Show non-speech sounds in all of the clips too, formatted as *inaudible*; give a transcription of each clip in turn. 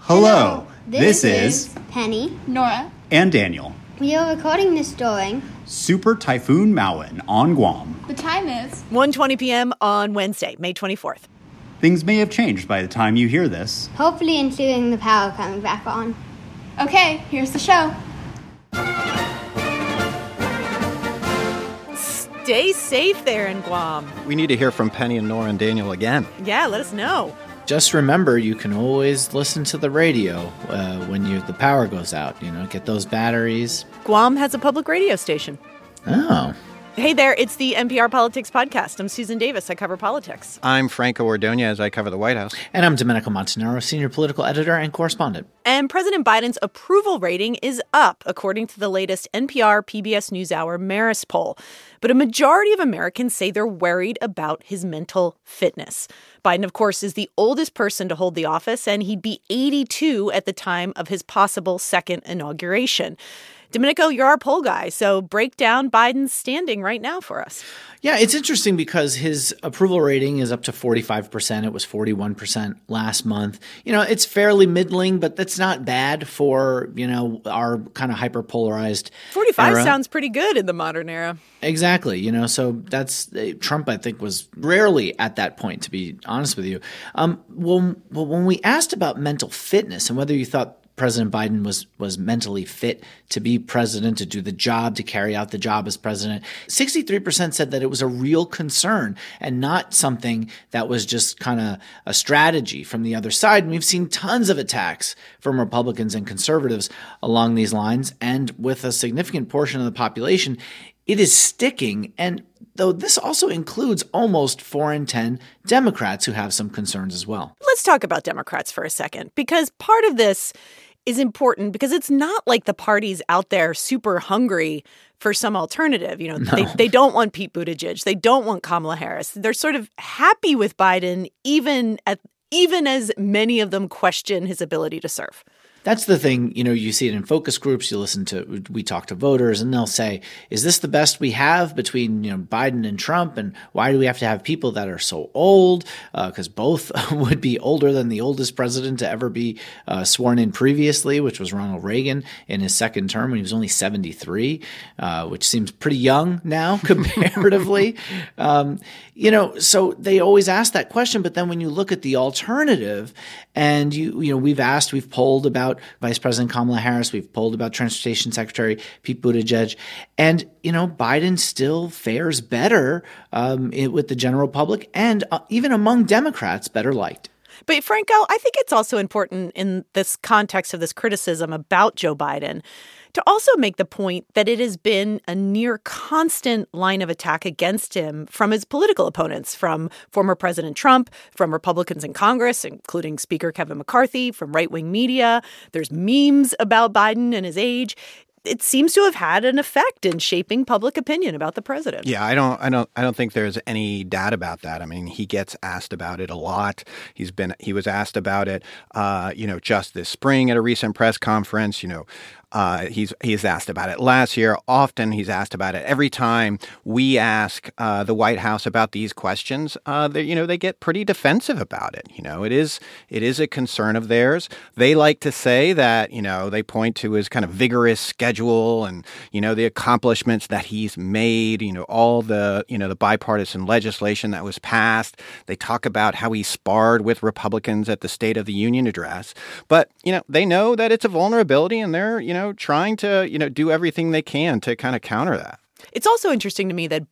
Hello, this, is Penny. Nora. and Daniel. We are recording this during Super Typhoon Mawar on Guam. The time is 1:20 p.m. on Wednesday, May 24th. Things may have changed by the time you hear this. hopefully including the power coming back on. okay. Here's the show. Stay safe there in Guam. We need to hear from Penny and Nora and Daniel again. Yeah, let us know. Just remember, you can always listen to the radio uh, when you, the power goes out. You know, get those batteries. Guam has a public radio station. Oh, Hey there, it's the NPR Politics Podcast. I'm Susan Davis. I cover politics. I'm Franco Ordoñez. I cover the White House. and I'm Domenico Montanaro, senior political editor and correspondent. And President Biden's approval rating is up, according to the latest NPR PBS NewsHour Marist poll. But a majority of Americans say they're worried about his mental fitness. Biden, of course, is the oldest person to hold the office, and he'd be 82 at the time of his possible second inauguration. Domenico, you're our poll guy, so break down Biden's standing right now for us. Yeah, it's interesting because his approval rating is up to 45%. It was 41% last month. You know, it's fairly middling, but that's not bad for, you know, our kind of hyper polarized 45 era. sounds pretty good in the modern era. Exactly. You know, so that's uh, Trump. I think was rarely at that point. To be honest with you, um, well, when we asked about mental fitness and whether you thought President Biden was was mentally fit to be president, to do the job, to carry out the job as president, sixty three percent said that it was a real concern and not something that was just kind of a strategy from the other side. And we've seen tons of attacks from Republicans and conservatives along these lines, and with a significant portion of the population it is sticking. And though this also includes almost four in 10 Democrats who have some concerns as well. Let's talk about Democrats for a second, because part of this is important because it's not like the party's out there super hungry for some alternative. You know, they, they don't want Pete Buttigieg. They don't want Kamala Harris. They're sort of happy with Biden, even at even as many of them question his ability to serve. That's the thing, you know, you see it in focus groups, you listen to, we talk to voters, and they'll say, is this the best we have between, you know, Biden and Trump? And why do we have to have people that are so old? Because both *laughs* would be older than the oldest president to ever be uh, sworn in previously, which was Ronald Reagan in his second term when he was only 73, uh, which seems pretty young now *laughs* comparatively. um, you know, so they always ask that question. But then when you look at the alternative, and you, you know, we've asked, we've polled about Vice President Kamala Harris, we've polled about Transportation Secretary Pete Buttigieg, and you know, Biden still fares better um, it, with the general public and uh, even among Democrats, better liked. But Franco, I think it's also important in this context of this criticism about Joe Biden to also make the point that it has been a near constant line of attack against him from his political opponents, from former President Trump, from Republicans in Congress, including Speaker Kevin McCarthy, from right wing media. There's memes about Biden and his age. It seems to have had an effect in shaping public opinion about the president. Yeah, I don't, I don't, I don't think there's any doubt about that. I mean, he gets asked about it a lot. He's been, he was asked about it, uh, you know, just this spring at a recent press conference. You know, uh, he's he's asked about it last year. Often he's asked about it. Every time we ask uh, the White House about these questions, uh, they, you know, they get pretty defensive about it. You know, it is it is a concern of theirs. They like to say that you know they point to his kind of vigorous schedule and you know the accomplishments that he's made. You know, all the you know the bipartisan legislation that was passed. They talk about how he sparred with Republicans at the State of the Union address. But you know, they know that it's a vulnerability, and they're you know trying to you know do everything they can to kind of counter that. It's also interesting to me that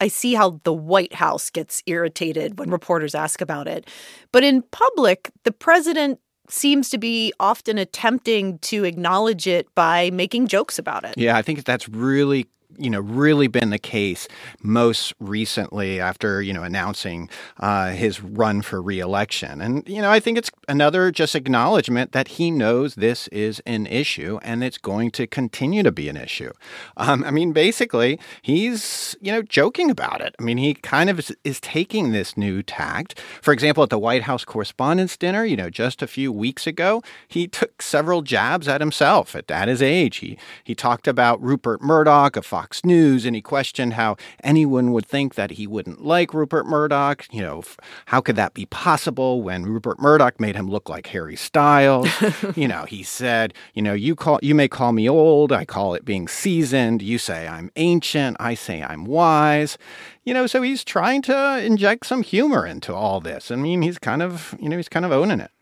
I see how the White House gets irritated when reporters ask about it. But in public, the president seems to be often attempting to acknowledge it by making jokes about it. Yeah, I think that's really you know really been the case most recently after you know announcing uh, his run for reelection. And you know i think it's another just acknowledgement that he knows this is an issue and it's going to continue to be an issue. Um, i mean basically he's you know joking about it. I mean he kind of is, is taking this new tact. For example at the white house correspondents dinner you know just a few weeks ago he took several jabs at himself. At, at his age he he talked about rupert murdoch of fox Fox News and he questioned how anyone would think that he wouldn't like Rupert Murdoch. You know, how could that be possible when Rupert Murdoch made him look like Harry Styles? *laughs* you know, he said, you know, you call you may call me old, I call it being seasoned. You say I'm ancient, I say I'm wise. You know, so he's trying to inject some humor into all this. I mean, he's kind of, you know, he's kind of owning it.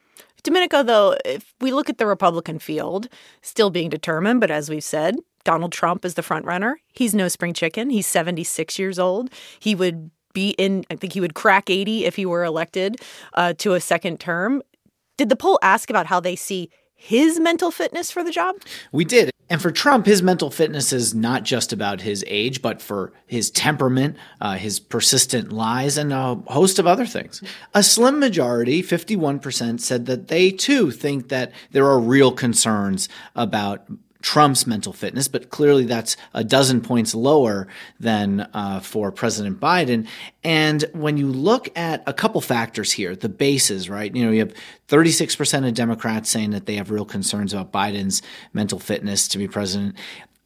Domenico, though, if we look at the Republican field, still being determined, but as we've said, Donald Trump is the front runner. He's no spring chicken. He's 76 years old. He would be in, I think he would crack 80 if he were elected uh, to a second term. Did the poll ask about how they see his mental fitness for the job? We did. And for Trump, his mental fitness is not just about his age, but for his temperament, uh, his persistent lies, and a host of other things. A slim majority, 51%, said that they too think that there are real concerns about Trump's mental fitness, but clearly that's a dozen points lower than uh, for President Biden. And when you look at a couple factors here, the bases, right? You know, you have 36% of Democrats saying that they have real concerns about Biden's mental fitness to be president.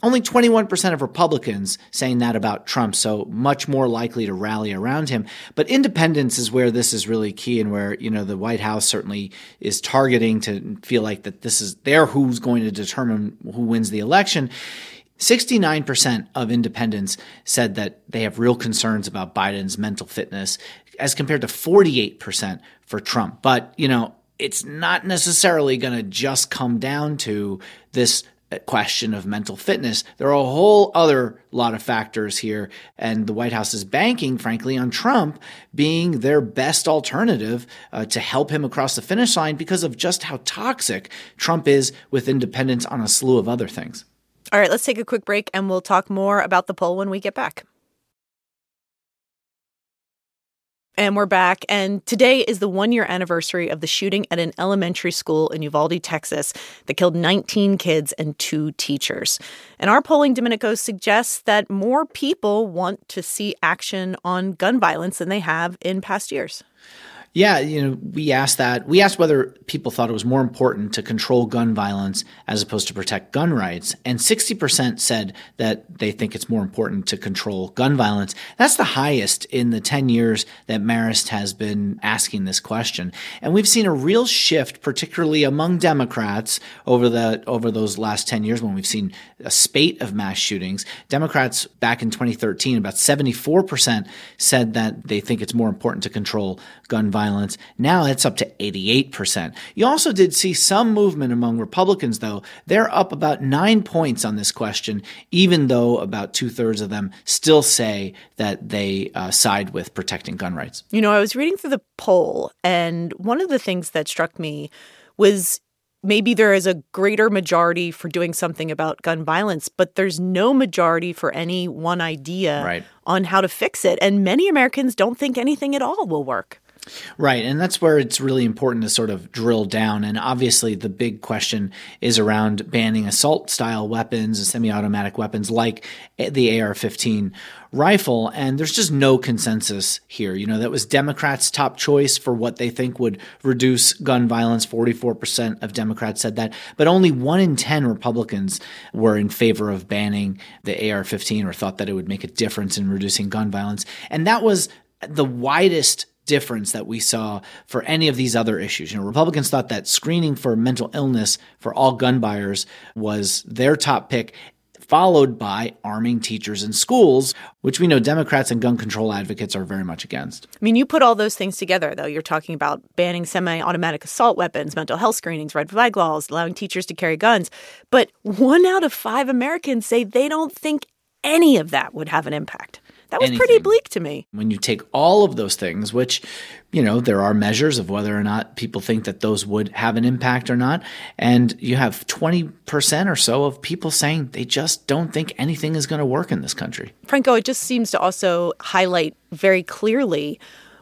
Only 21% of Republicans saying that about Trump, so much more likely to rally around him. But independents is where this is really key and where, you know, the White House certainly is targeting to feel like that this is there who's going to determine who wins the election. 69% of independents said that they have real concerns about Biden's mental fitness as compared to 48% for Trump. But, you know, it's not necessarily going to just come down to this question of mental fitness. There are a whole other lot of factors here, and the White House is banking, frankly, on Trump being their best alternative uh, to help him across the finish line because of just how toxic Trump is with independents on a slew of other things. All right, let's take a quick break and we'll talk more about the poll when we get back. And we're back. And today is the one year anniversary of the shooting at an elementary school in Uvalde, Texas, that killed 19 kids and two teachers. And our polling, Domenico, suggests that more people want to see action on gun violence than they have in past years. Yeah, you know, we asked that. We asked whether people thought it was more important to control gun violence as opposed to protect gun rights. And 60% said that they think it's more important to control gun violence. That's the highest in the 10 years that Marist has been asking this question. And we've seen a real shift, particularly among Democrats over the over those last 10 years when we've seen a spate of mass shootings. Democrats back in 2013, about 74% said that they think it's more important to control gun violence violence. Now it's up to 88%. You also did see some movement among Republicans, though. They're up about nine points on this question, even though about two thirds of them still say that they uh, side with protecting gun rights. You know, I was reading through the poll, and one of the things that struck me was maybe there is a greater majority for doing something about gun violence, but there's no majority for any one idea right. on how to fix it. And many Americans don't think anything at all will work. Right. And that's where it's really important to sort of drill down. And obviously, the big question is around banning assault style weapons and semi automatic weapons like the AR 15 rifle. And there's just no consensus here. You know, that was Democrats' top choice for what they think would reduce gun violence. 44% of Democrats said that. But only one in 10 Republicans were in favor of banning the AR 15 or thought that it would make a difference in reducing gun violence. And that was the widest difference that we saw for any of these other issues. You know, Republicans thought that screening for mental illness for all gun buyers was their top pick followed by arming teachers in schools, which we know Democrats and gun control advocates are very much against. I mean, you put all those things together, though. You're talking about banning semi automatic assault weapons, mental health screenings, red flag laws, allowing teachers to carry guns. But one out of five Americans say they don't think any of that would have an impact. That was anything. pretty bleak to me. When you take all of those things, which, you know, there are measures of whether or not people think that those would have an impact or not, and you have 20% or so of people saying they just don't think anything is going to work in this country. Franco, it just seems to also highlight very clearly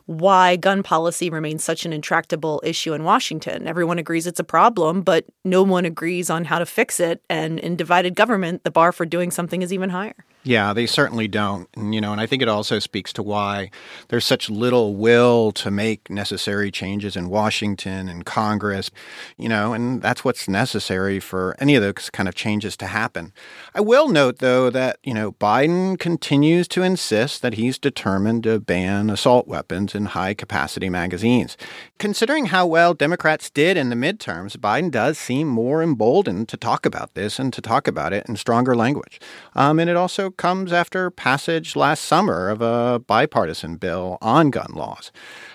why gun policy remains such an intractable issue in Washington. Everyone agrees it's a problem, but no one agrees on how to fix it. And in divided government, the bar for doing something is even higher. Yeah, they certainly don't. And, you know, and I think it also speaks to why there's such little will to make necessary changes in Washington and Congress, you know, and that's what's necessary for any of those kind of changes to happen. I will note, though, that, you know, Biden continues to insist that he's determined to ban assault weapons in high capacity magazines. Considering how well Democrats did in the midterms, Biden does seem more emboldened to talk about this and to talk about it in stronger language. Um, and it also comes after passage last summer of a bipartisan bill on gun laws.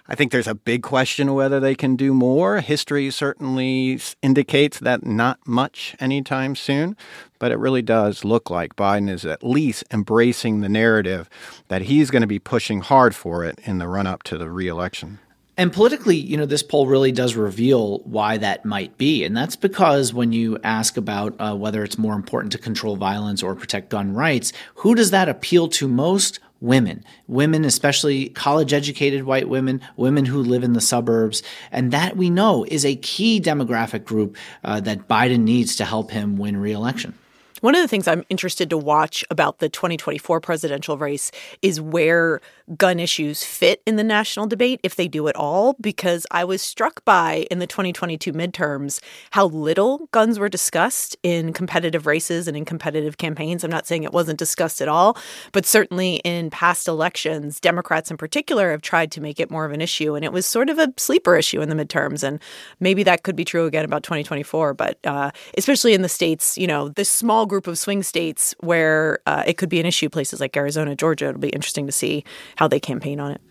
I think there's a big question whether they can do more. History certainly indicates that not much anytime soon, but it really does look like Biden is at least embracing the narrative that he's going to be pushing hard for it in the run up to the reelection. And politically, you know, this poll really does reveal why that might be. And that's because when you ask about uh, whether it's more important to control violence or protect gun rights, who does that appeal to most? Women, women, especially college educated white women, women who live in the suburbs. And that we know is a key demographic group uh, that Biden needs to help him win reelection. One of the things I'm interested to watch about the 2024 presidential race is where gun issues fit in the national debate, if they do at all, because I was struck by in the 2022 midterms how little guns were discussed in competitive races and in competitive campaigns. I'm not saying it wasn't discussed at all, but certainly in past elections, Democrats in particular have tried to make it more of an issue. And it was sort of a sleeper issue in the midterms. And maybe that could be true again about 2024, but uh, especially in the states, you know, this small group of swing states where uh, it could be an issue, places like Arizona, Georgia. It'll be interesting to see how they campaign on it.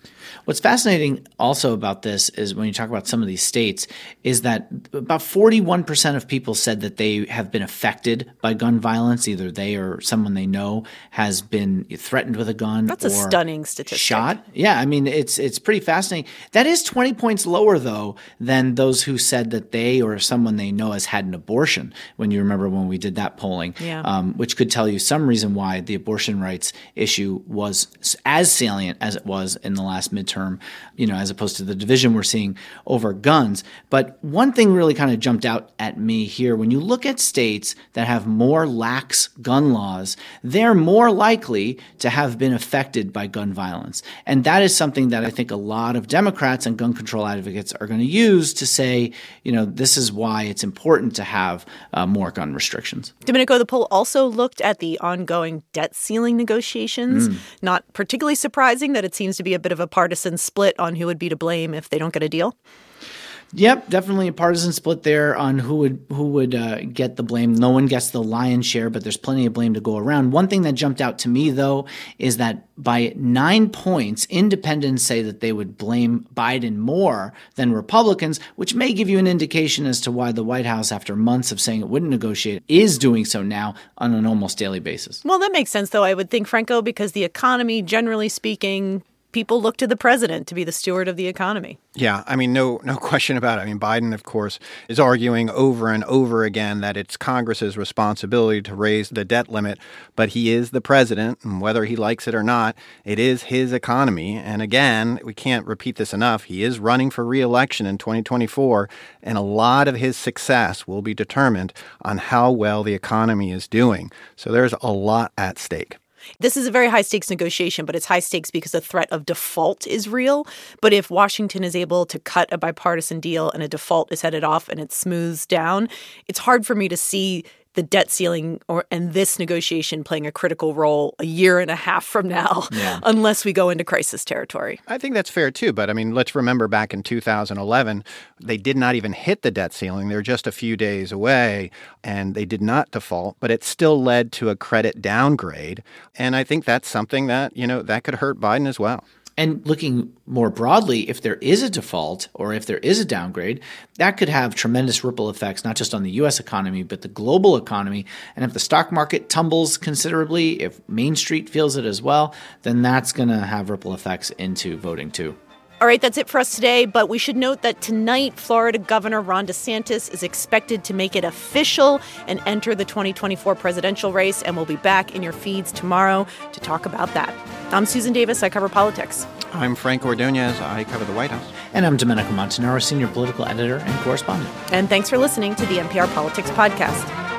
What's fascinating also about this is when you talk about some of these states, is that about 41% of people said that they have been affected by gun violence. Either they or someone they know has been threatened with a gun. That's a stunning statistic. Shot. Yeah, I mean it's it's pretty fascinating. That is 20 points lower though than those who said that they or someone they know has had an abortion. When you remember when we did that polling, yeah. um, which could tell you some reason why the abortion rights issue was as salient as it was in the last midterm, you know, as opposed to the division we're seeing over guns. But one thing really kind of jumped out at me here when you look at states that have more lax gun laws, they're more likely to have been affected by gun violence. And that is something that I think a lot of Democrats and gun control advocates are going to use to say, you know, this is why it's important to have uh, more gun restrictions. Domenico, the poll also looked at the ongoing debt ceiling negotiations. Mm. Not particularly surprising that it seems to be a bit of a partisan split on who would be to blame if they don't get a deal? Yep, definitely a partisan split there on who would who would uh, get the blame. No one gets the lion's share, but there's plenty of blame to go around. One thing that jumped out to me though is that by nine points, independents say that they would blame Biden more than Republicans, which may give you an indication as to why the White House, after months of saying it wouldn't negotiate, is doing so now on an almost daily basis. Well, that makes sense though. I would think, Franco, because the economy, generally speaking, people look to the president to be the steward of the economy. Yeah, I mean, no, no *laughs* question about it. I mean, Biden, of course, is arguing over and over again that it's Congress's responsibility to raise the debt limit, but he is the president, and whether he likes it or not, it is his economy. And again, we can't repeat this enough. He is running for reelection in 2024, and a lot of his success will be determined on how well the economy is doing. So there's a lot at stake. This is a very high stakes negotiation, but it's high stakes because the threat of default is real. But if Washington is able to cut a bipartisan deal and a default is headed off and it smooths down, it's hard for me to see the debt ceiling or and this negotiation playing a critical role a year and a half from now *laughs* yeah. *laughs* unless we go into crisis territory. I think that's fair too, but I mean let's remember back in 2011 they did not even hit the debt ceiling. They're just a few days away and they did not default, but it still led to a credit downgrade and I think that's something that, you know, that could hurt Biden as well. And looking more broadly, if there is a default or if there is a downgrade, that could have tremendous ripple effects, not just on the US economy, but the global economy. And if the stock market tumbles considerably, if Main Street feels it as well, then that's going to have ripple effects into voting too. All right, that's it for us today. But we should note that tonight, Florida Governor Ron DeSantis is expected to make it official and enter the 2024 presidential race. And we'll be back in your feeds tomorrow to talk about that. I'm Susan Davis. I cover politics. I'm Frank Ordoñez. I cover the White House. And I'm Domenico Montanaro, senior political editor and correspondent. And thanks for listening to the NPR Politics Podcast.